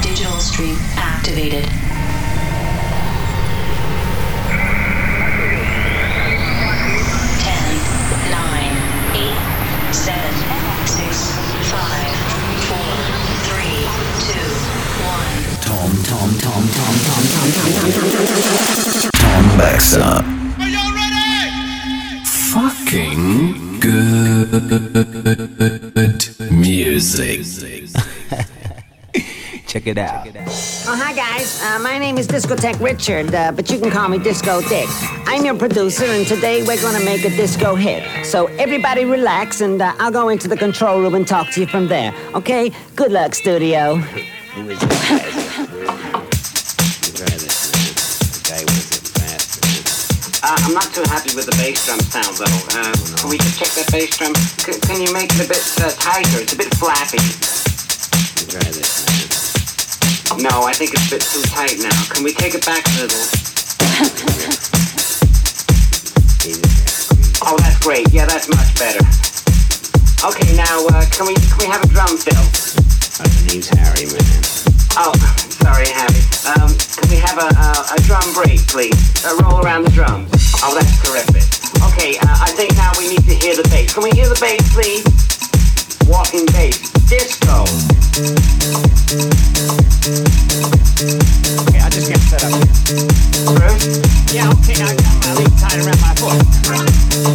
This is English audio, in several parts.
Digital stream activated. Check it out. Oh, hi guys. Uh, my name is Discotheque Richard, uh, but you can call me Disco Dick. I'm your producer, and today we're gonna make a disco hit. So everybody relax, and uh, I'll go into the control room and talk to you from there. Okay? Good luck, studio. Who is this guy? Try this. The guy with the fast. Uh, I'm not too happy with the bass drum sound though. Uh, can we just check that bass drum? C- can you make it a bit uh, tighter? It's a bit flappy. Try this. No, I think it's a bit too tight now. Can we take it back a little? Oh, that's great. Yeah, that's much better. Okay, now uh, can we can we have a drum fill? My name's Harry, man. Oh, sorry, Harry. Um, can we have a, a, a drum break, please? Uh, roll around the drums. Oh, that's terrific. Okay, uh, I think now we need to hear the bass. Can we hear the bass, please? Walking bass. Disco. Okay, I'll just get set up here. Yeah, okay, I got my lead tied around my foot.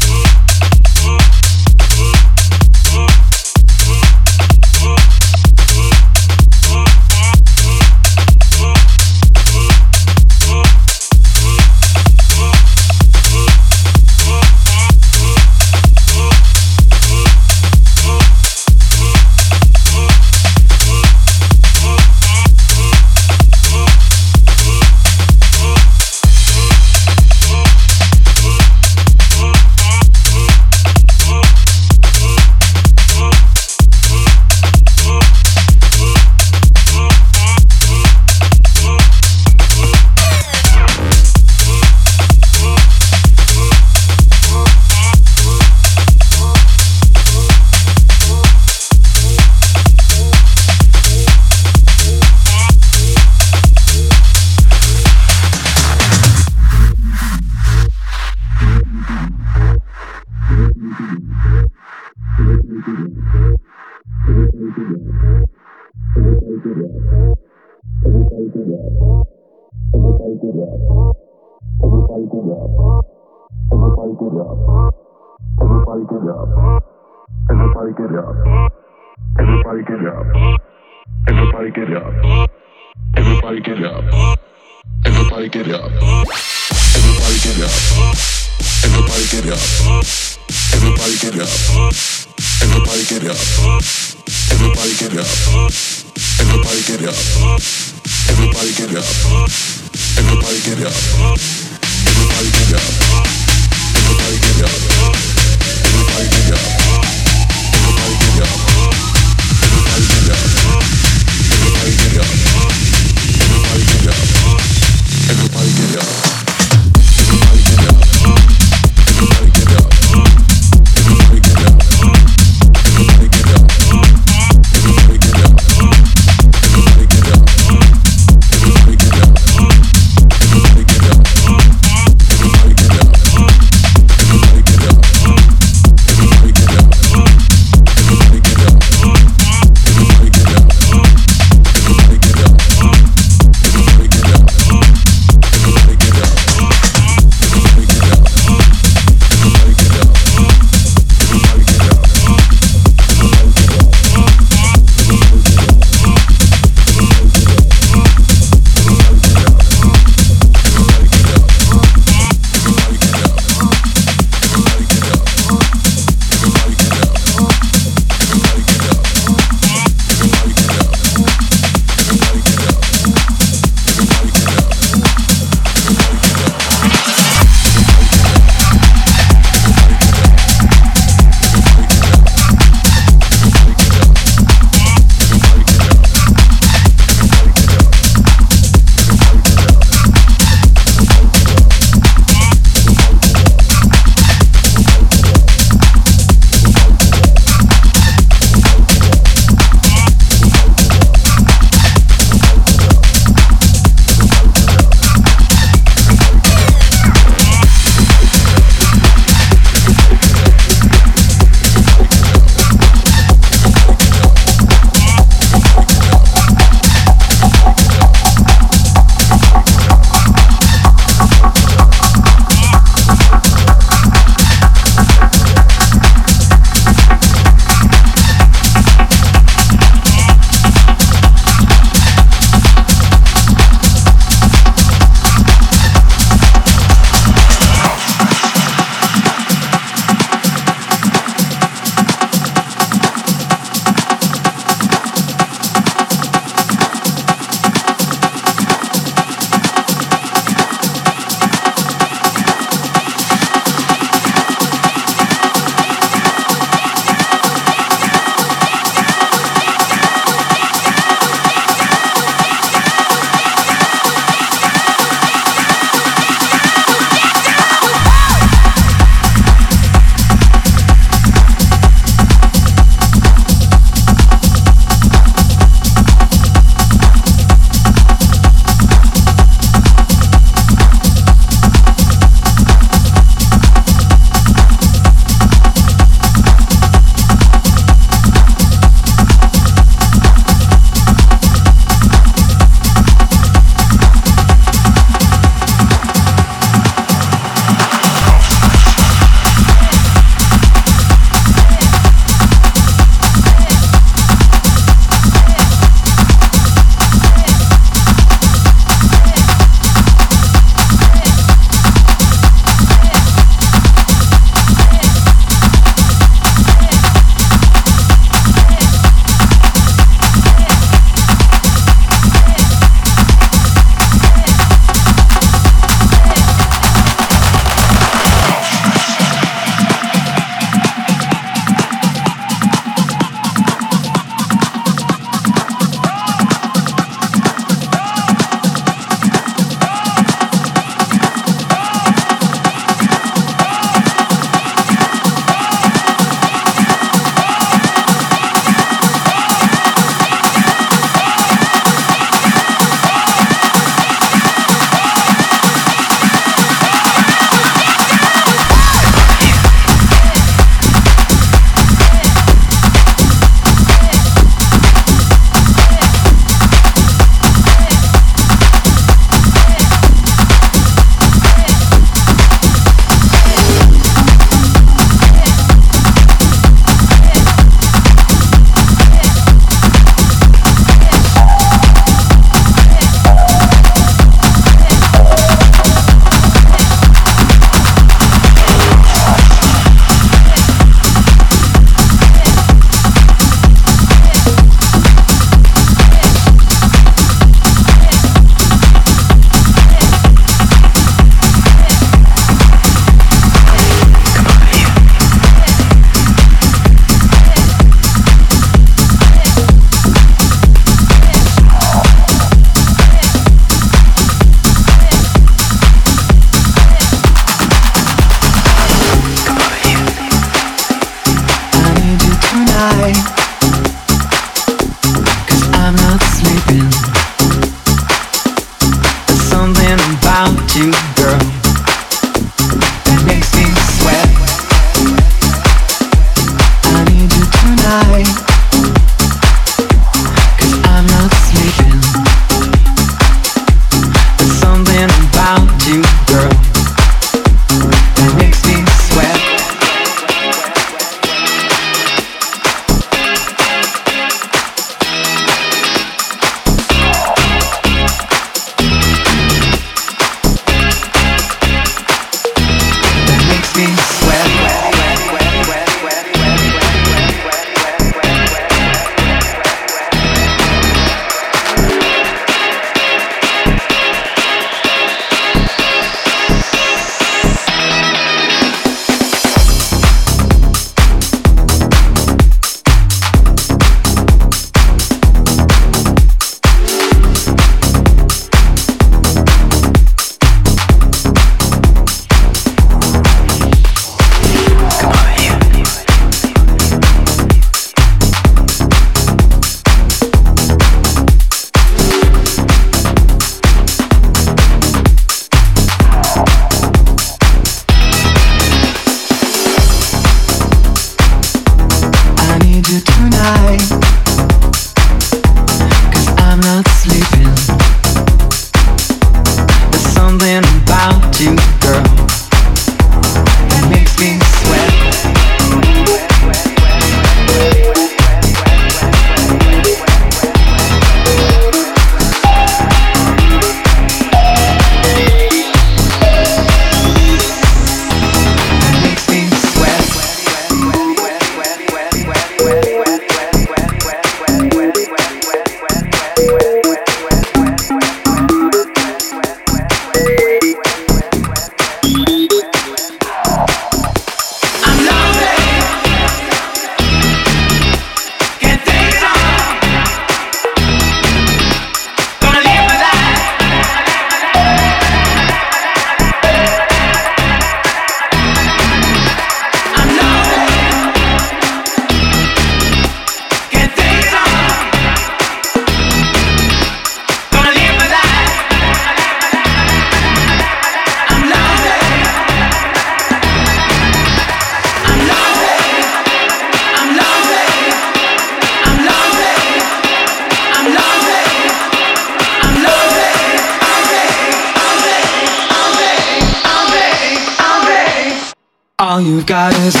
Got is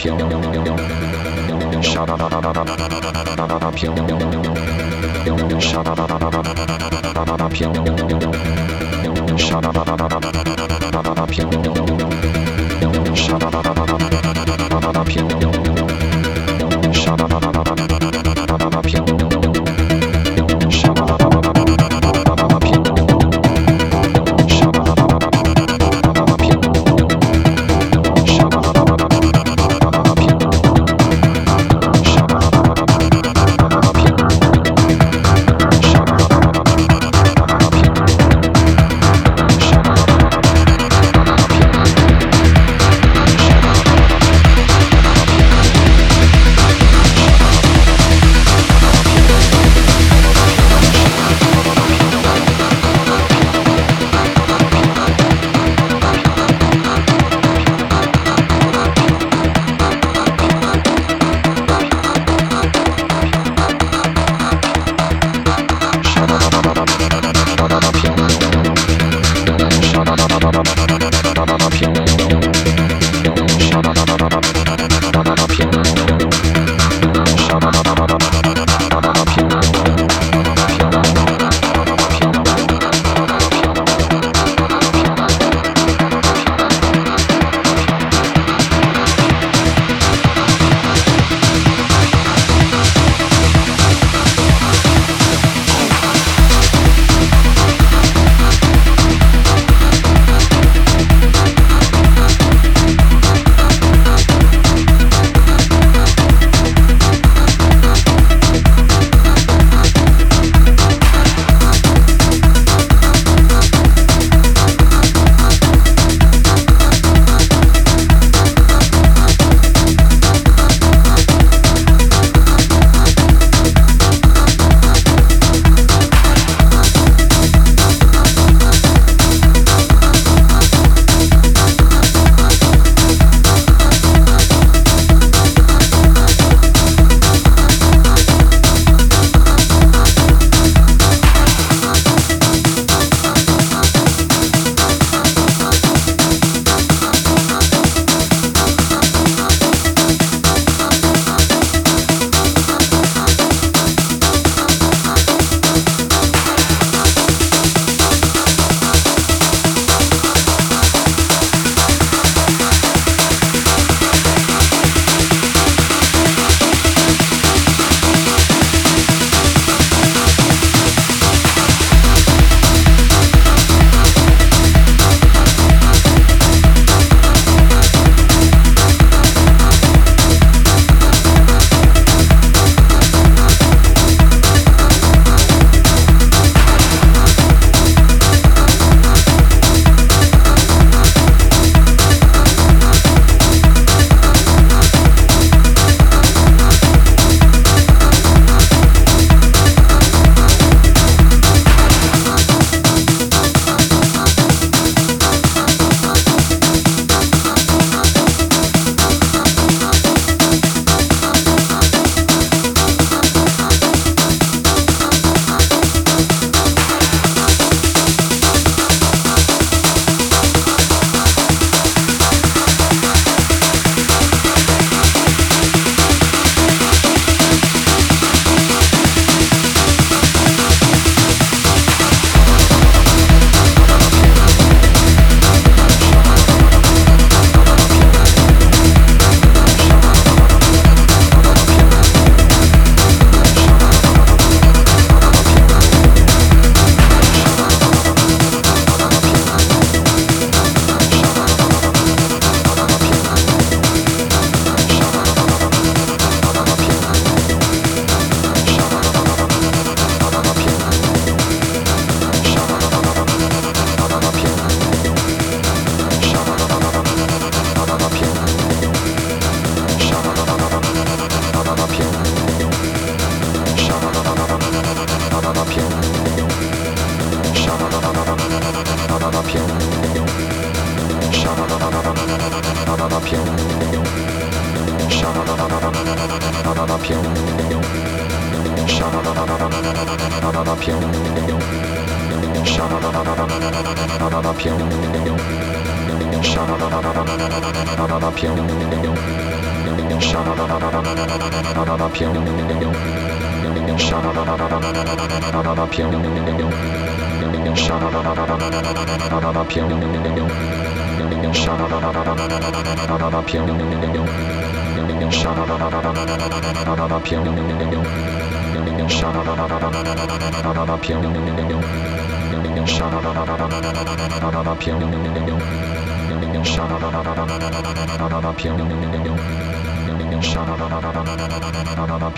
champion. Champion. Champion.